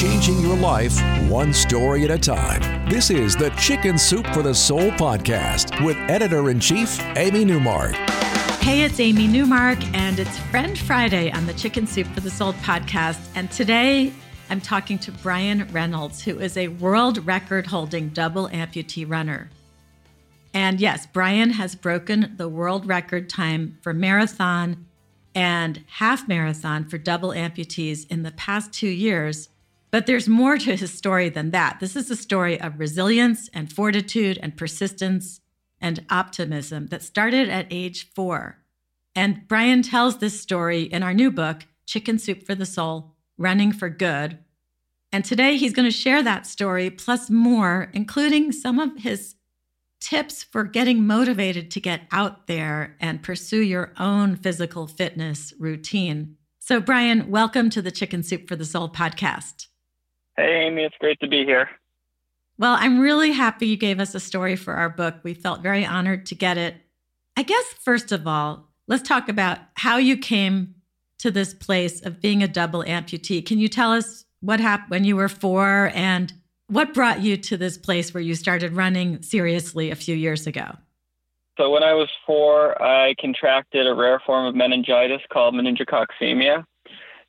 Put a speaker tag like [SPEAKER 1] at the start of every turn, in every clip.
[SPEAKER 1] changing your life one story at a time. This is the Chicken Soup for the Soul podcast with editor in chief, Amy Newmark.
[SPEAKER 2] Hey, it's Amy Newmark, and it's Friend Friday on the Chicken Soup for the Soul podcast. And today I'm talking to Brian Reynolds, who is a world record holding double amputee runner. And yes, Brian has broken the world record time for marathon and half marathon for double amputees in the past two years. But there's more to his story than that. This is a story of resilience and fortitude and persistence and optimism that started at age four. And Brian tells this story in our new book, Chicken Soup for the Soul Running for Good. And today he's going to share that story plus more, including some of his tips for getting motivated to get out there and pursue your own physical fitness routine. So, Brian, welcome to the Chicken Soup for the Soul podcast.
[SPEAKER 3] Hey, Amy, it's great to be here.
[SPEAKER 2] Well, I'm really happy you gave us a story for our book. We felt very honored to get it. I guess, first of all, let's talk about how you came to this place of being a double amputee. Can you tell us what happened when you were four and what brought you to this place where you started running seriously a few years ago?
[SPEAKER 3] So, when I was four, I contracted a rare form of meningitis called meningococcemia.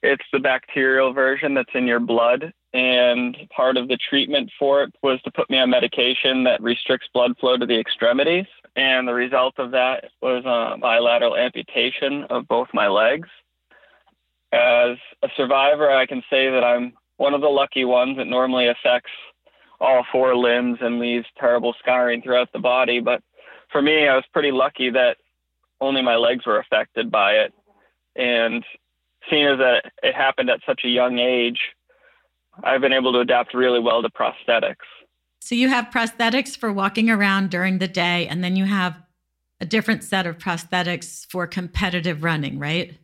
[SPEAKER 3] It's the bacterial version that's in your blood. And part of the treatment for it was to put me on medication that restricts blood flow to the extremities. And the result of that was a bilateral amputation of both my legs. As a survivor, I can say that I'm one of the lucky ones. It normally affects all four limbs and leaves terrible scarring throughout the body. But for me, I was pretty lucky that only my legs were affected by it. And seeing as that it happened at such a young age, I've been able to adapt really well to prosthetics.
[SPEAKER 2] So you have prosthetics for walking around during the day, and then you have a different set of prosthetics for competitive running, right?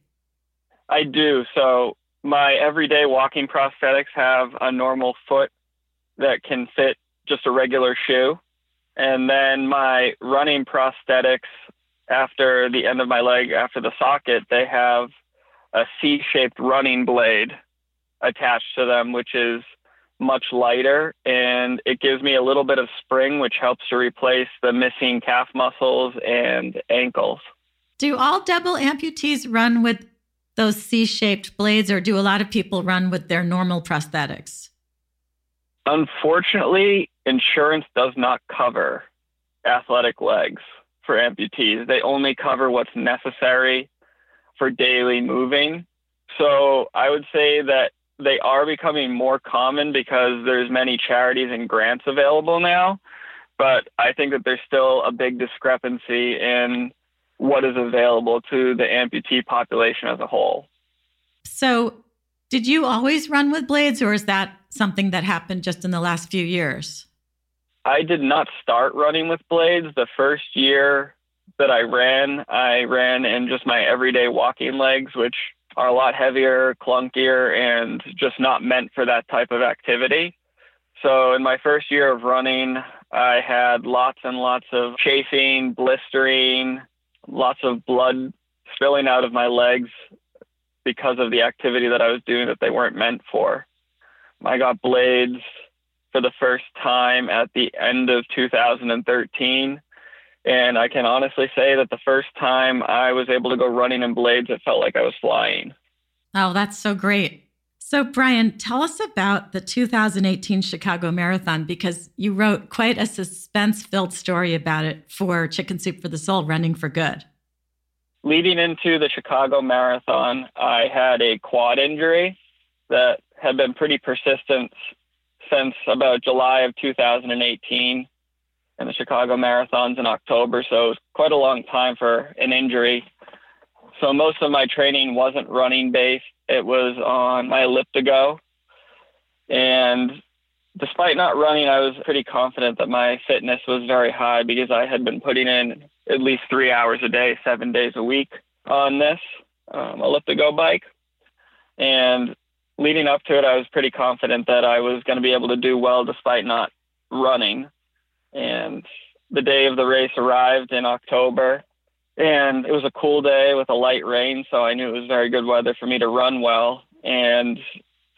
[SPEAKER 3] I do. So my everyday walking prosthetics have a normal foot that can fit just a regular shoe. And then my running prosthetics, after the end of my leg, after the socket, they have a C shaped running blade attached to them, which is much lighter and it gives me a little bit of spring, which helps to replace the missing calf muscles and ankles.
[SPEAKER 2] Do all double amputees run with those C shaped blades, or do a lot of people run with their normal prosthetics?
[SPEAKER 3] Unfortunately, insurance does not cover athletic legs for amputees. They only cover what's necessary for daily moving. So I would say that they are becoming more common because there's many charities and grants available now. But I think that there's still a big discrepancy in what is available to the amputee population as a whole.
[SPEAKER 2] So, did you always run with blades, or is that something that happened just in the last few years?
[SPEAKER 3] I did not start running with blades. The first year that I ran, I ran in just my everyday walking legs, which are a lot heavier, clunkier, and just not meant for that type of activity. So, in my first year of running, I had lots and lots of chafing, blistering, lots of blood spilling out of my legs because of the activity that I was doing that they weren't meant for. I got blades for the first time at the end of 2013. And I can honestly say that the first time I was able to go running in blades, it felt like I was flying.
[SPEAKER 2] Oh, that's so great. So, Brian, tell us about the 2018 Chicago Marathon because you wrote quite a suspense filled story about it for Chicken Soup for the Soul Running for Good.
[SPEAKER 3] Leading into the Chicago Marathon, I had a quad injury that had been pretty persistent since about July of 2018 and the Chicago Marathon's in October, so it was quite a long time for an injury. So most of my training wasn't running based it was on my elliptigo. And despite not running, I was pretty confident that my fitness was very high because I had been putting in at least three hours a day, seven days a week on this um, elliptigo bike. And leading up to it, I was pretty confident that I was going to be able to do well despite not running. And the day of the race arrived in October, and it was a cool day with a light rain, so I knew it was very good weather for me to run well. And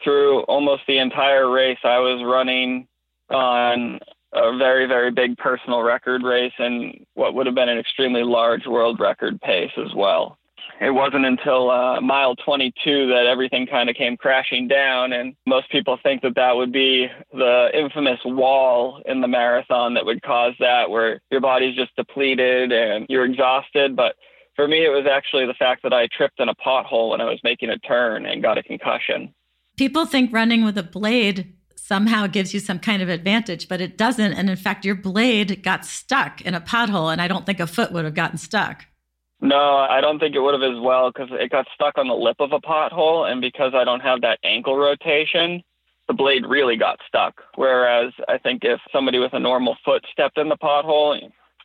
[SPEAKER 3] through almost the entire race, I was running on a very, very big personal record race and what would have been an extremely large world record pace as well. It wasn't until uh, mile 22 that everything kind of came crashing down, and most people think that that would be the infamous wall in the marathon that would cause that, where your body's just depleted and you're exhausted. But for me, it was actually the fact that I tripped in a pothole when I was making a turn and got a concussion.
[SPEAKER 2] People think running with a blade somehow gives you some kind of advantage, but it doesn't. And in fact, your blade got stuck in a pothole, and I don't think a foot would have gotten stuck.
[SPEAKER 3] No, I don't think it would have as well because it got stuck on the lip of a pothole, and because I don't have that ankle rotation, the blade really got stuck. Whereas I think if somebody with a normal foot stepped in the pothole,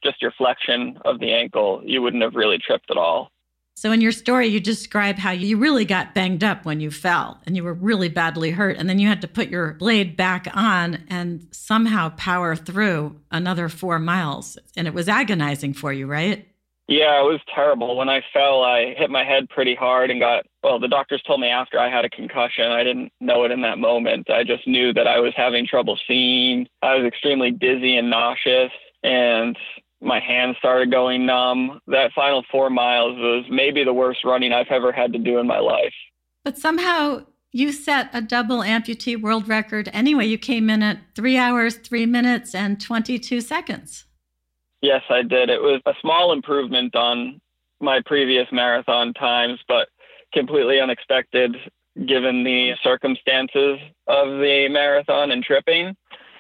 [SPEAKER 3] just your flexion of the ankle, you wouldn't have really tripped at all.
[SPEAKER 2] So, in your story, you describe how you really got banged up when you fell and you were really badly hurt. And then you had to put your blade back on and somehow power through another four miles. And it was agonizing for you, right?
[SPEAKER 3] Yeah, it was terrible. When I fell, I hit my head pretty hard and got, well, the doctors told me after I had a concussion. I didn't know it in that moment. I just knew that I was having trouble seeing. I was extremely dizzy and nauseous. And my hands started going numb. That final four miles was maybe the worst running I've ever had to do in my life.
[SPEAKER 2] But somehow you set a double amputee world record anyway. You came in at three hours, three minutes, and 22 seconds.
[SPEAKER 3] Yes, I did. It was a small improvement on my previous marathon times, but completely unexpected given the circumstances of the marathon and tripping.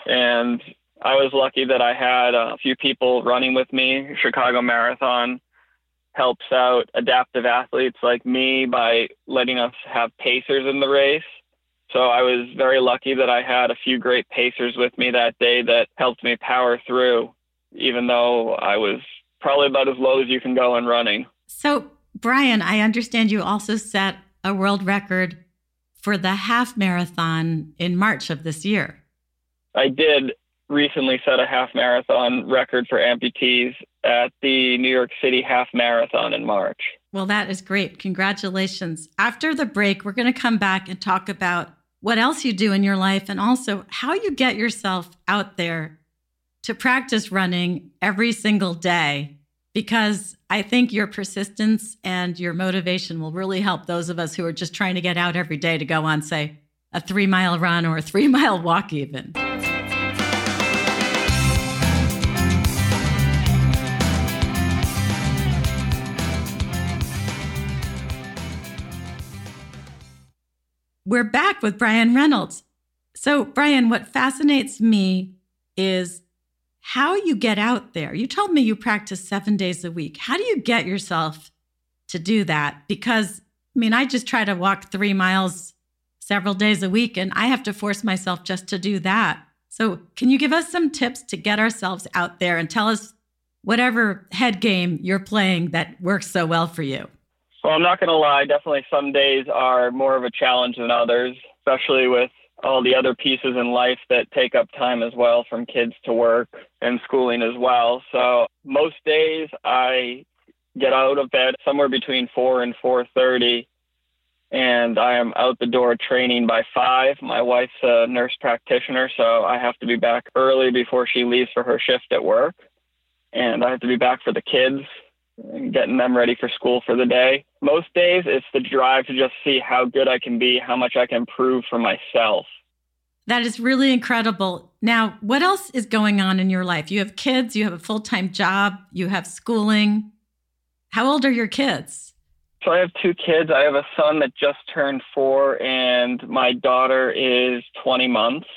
[SPEAKER 3] And I was lucky that I had a few people running with me. Chicago Marathon helps out adaptive athletes like me by letting us have pacers in the race. So I was very lucky that I had a few great pacers with me that day that helped me power through, even though I was probably about as low as you can go in running.
[SPEAKER 2] So, Brian, I understand you also set a world record for the half marathon in March of this year.
[SPEAKER 3] I did recently set a half marathon record for amputees at the New York City Half Marathon in March.
[SPEAKER 2] Well, that is great. Congratulations. After the break, we're going to come back and talk about what else you do in your life and also how you get yourself out there to practice running every single day. Because I think your persistence and your motivation will really help those of us who are just trying to get out every day to go on, say, a three mile run or a three mile walk, even. We're back with Brian Reynolds. So, Brian, what fascinates me is how you get out there. You told me you practice seven days a week. How do you get yourself to do that? Because, I mean, I just try to walk three miles several days a week, and I have to force myself just to do that. So, can you give us some tips to get ourselves out there and tell us whatever head game you're playing that works so well for you?
[SPEAKER 3] Well, I'm not going to lie. Definitely some days are more of a challenge than others, especially with all the other pieces in life that take up time as well, from kids to work and schooling as well. So most days I get out of bed somewhere between 4 and 4:30 and I am out the door training by 5. My wife's a nurse practitioner, so I have to be back early before she leaves for her shift at work. And I have to be back for the kids getting them ready for school for the day. Most days, it's the drive to just see how good I can be, how much I can improve for myself.
[SPEAKER 2] That is really incredible. Now, what else is going on in your life? You have kids, you have a full time job, you have schooling. How old are your kids?
[SPEAKER 3] So I have two kids. I have a son that just turned four, and my daughter is 20 months.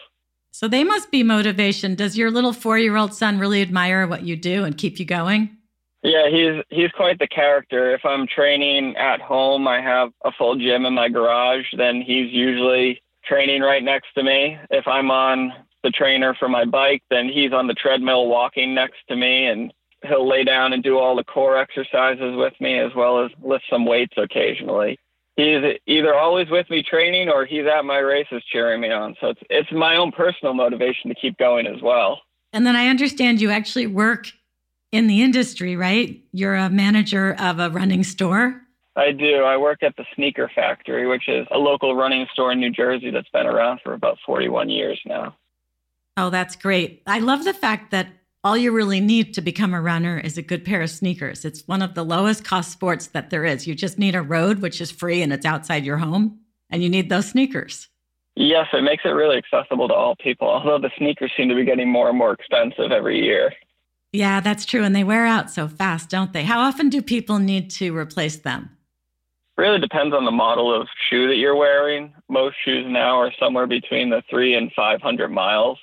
[SPEAKER 2] So they must be motivation. Does your little four year old son really admire what you do and keep you going?
[SPEAKER 3] Yeah, he's he's quite the character. If I'm training at home, I have a full gym in my garage, then he's usually training right next to me. If I'm on the trainer for my bike, then he's on the treadmill walking next to me and he'll lay down and do all the core exercises with me as well as lift some weights occasionally. He's either always with me training or he's at my races cheering me on. So it's it's my own personal motivation to keep going as well.
[SPEAKER 2] And then I understand you actually work in the industry, right? You're a manager of a running store.
[SPEAKER 3] I do. I work at the Sneaker Factory, which is a local running store in New Jersey that's been around for about 41 years now.
[SPEAKER 2] Oh, that's great. I love the fact that all you really need to become a runner is a good pair of sneakers. It's one of the lowest cost sports that there is. You just need a road, which is free and it's outside your home, and you need those sneakers.
[SPEAKER 3] Yes, it makes it really accessible to all people, although the sneakers seem to be getting more and more expensive every year.
[SPEAKER 2] Yeah, that's true. And they wear out so fast, don't they? How often do people need to replace them?
[SPEAKER 3] Really depends on the model of shoe that you're wearing. Most shoes now are somewhere between the three and 500 miles,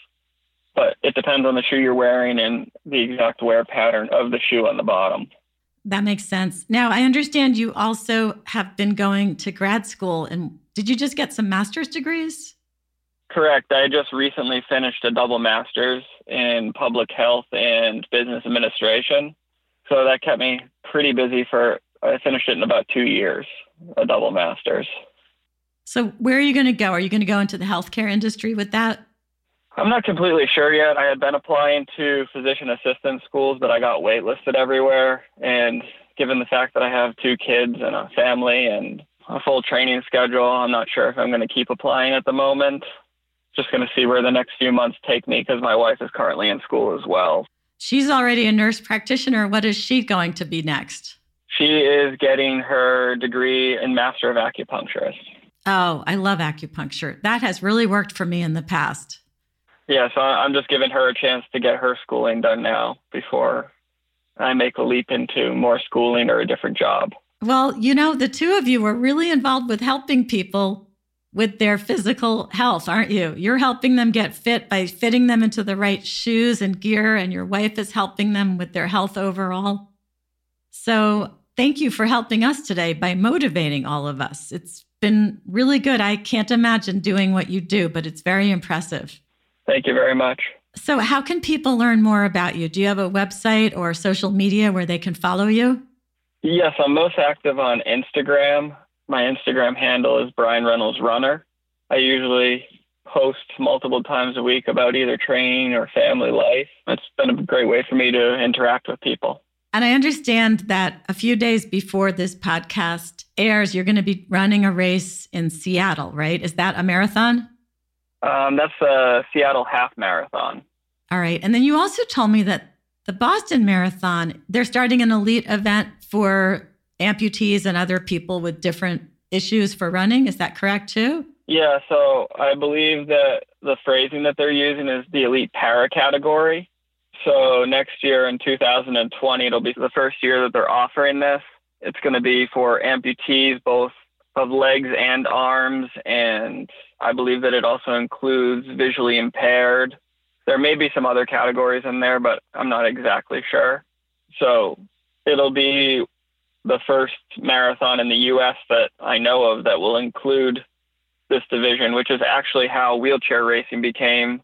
[SPEAKER 3] but it depends on the shoe you're wearing and the exact wear pattern of the shoe on the bottom.
[SPEAKER 2] That makes sense. Now, I understand you also have been going to grad school. And did you just get some master's degrees?
[SPEAKER 3] Correct. I just recently finished a double master's in public health and business administration. So that kept me pretty busy for I finished it in about two years, a double master's.
[SPEAKER 2] So, where are you going to go? Are you going to go into the healthcare industry with that?
[SPEAKER 3] I'm not completely sure yet. I had been applying to physician assistant schools, but I got waitlisted everywhere. And given the fact that I have two kids and a family and a full training schedule, I'm not sure if I'm going to keep applying at the moment. Just going to see where the next few months take me because my wife is currently in school as well.
[SPEAKER 2] She's already a nurse practitioner. What is she going to be next?
[SPEAKER 3] She is getting her degree in Master of Acupuncturist.
[SPEAKER 2] Oh, I love acupuncture. That has really worked for me in the past.
[SPEAKER 3] Yeah, so I'm just giving her a chance to get her schooling done now before I make a leap into more schooling or a different job.
[SPEAKER 2] Well, you know, the two of you are really involved with helping people with their physical health, aren't you? You're helping them get fit by fitting them into the right shoes and gear, and your wife is helping them with their health overall. So Thank you for helping us today by motivating all of us. It's been really good. I can't imagine doing what you do, but it's very impressive.
[SPEAKER 3] Thank you very much.
[SPEAKER 2] So, how can people learn more about you? Do you have a website or social media where they can follow you?
[SPEAKER 3] Yes, I'm most active on Instagram. My Instagram handle is Brian Reynolds Runner. I usually post multiple times a week about either training or family life. It's been a great way for me to interact with people.
[SPEAKER 2] And I understand that a few days before this podcast airs, you're going to be running a race in Seattle, right? Is that a marathon?
[SPEAKER 3] Um, that's a Seattle half marathon.
[SPEAKER 2] All right. And then you also told me that the Boston Marathon, they're starting an elite event for amputees and other people with different issues for running. Is that correct too?
[SPEAKER 3] Yeah. So I believe that the phrasing that they're using is the elite para category. So next year in 2020, it'll be the first year that they're offering this. It's going to be for amputees, both of legs and arms, and I believe that it also includes visually impaired. There may be some other categories in there, but I'm not exactly sure. So it'll be the first marathon in the U.S. that I know of that will include this division, which is actually how wheelchair racing became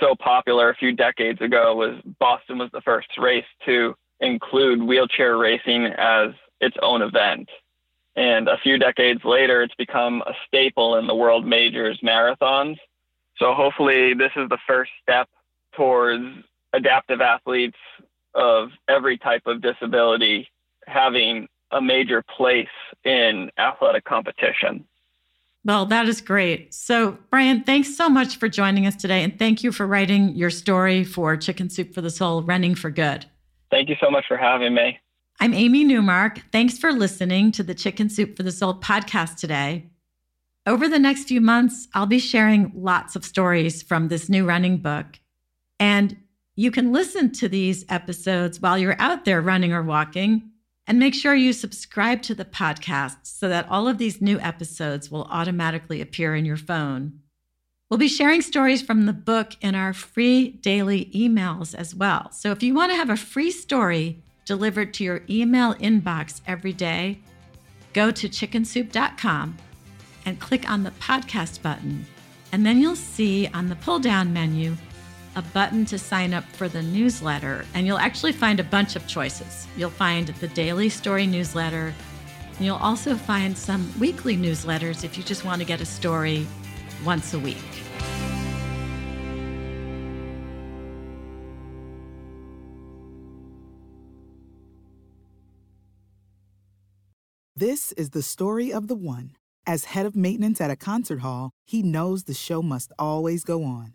[SPEAKER 3] so popular a few decades ago was Boston was the first race to include wheelchair racing as its own event. And a few decades later, it's become a staple in the world majors marathons. So hopefully, this is the first step towards adaptive athletes of every type of disability having a major place in athletic competition.
[SPEAKER 2] Well, that is great. So, Brian, thanks so much for joining us today. And thank you for writing your story for Chicken Soup for the Soul Running for Good.
[SPEAKER 3] Thank you so much for having me.
[SPEAKER 2] I'm Amy Newmark. Thanks for listening to the Chicken Soup for the Soul podcast today. Over the next few months, I'll be sharing lots of stories from this new running book. And you can listen to these episodes while you're out there running or walking and make sure you subscribe to the podcast so that all of these new episodes will automatically appear in your phone. We'll be sharing stories from the book in our free daily emails as well. So if you want to have a free story delivered to your email inbox every day, go to chickensoup.com and click on the podcast button. And then you'll see on the pull down menu a button to sign up for the newsletter, and you'll actually find a bunch of choices. You'll find the daily story newsletter, and you'll also find some weekly newsletters if you just want to get a story once a week.
[SPEAKER 4] This is the story of the one. As head of maintenance at a concert hall, he knows the show must always go on.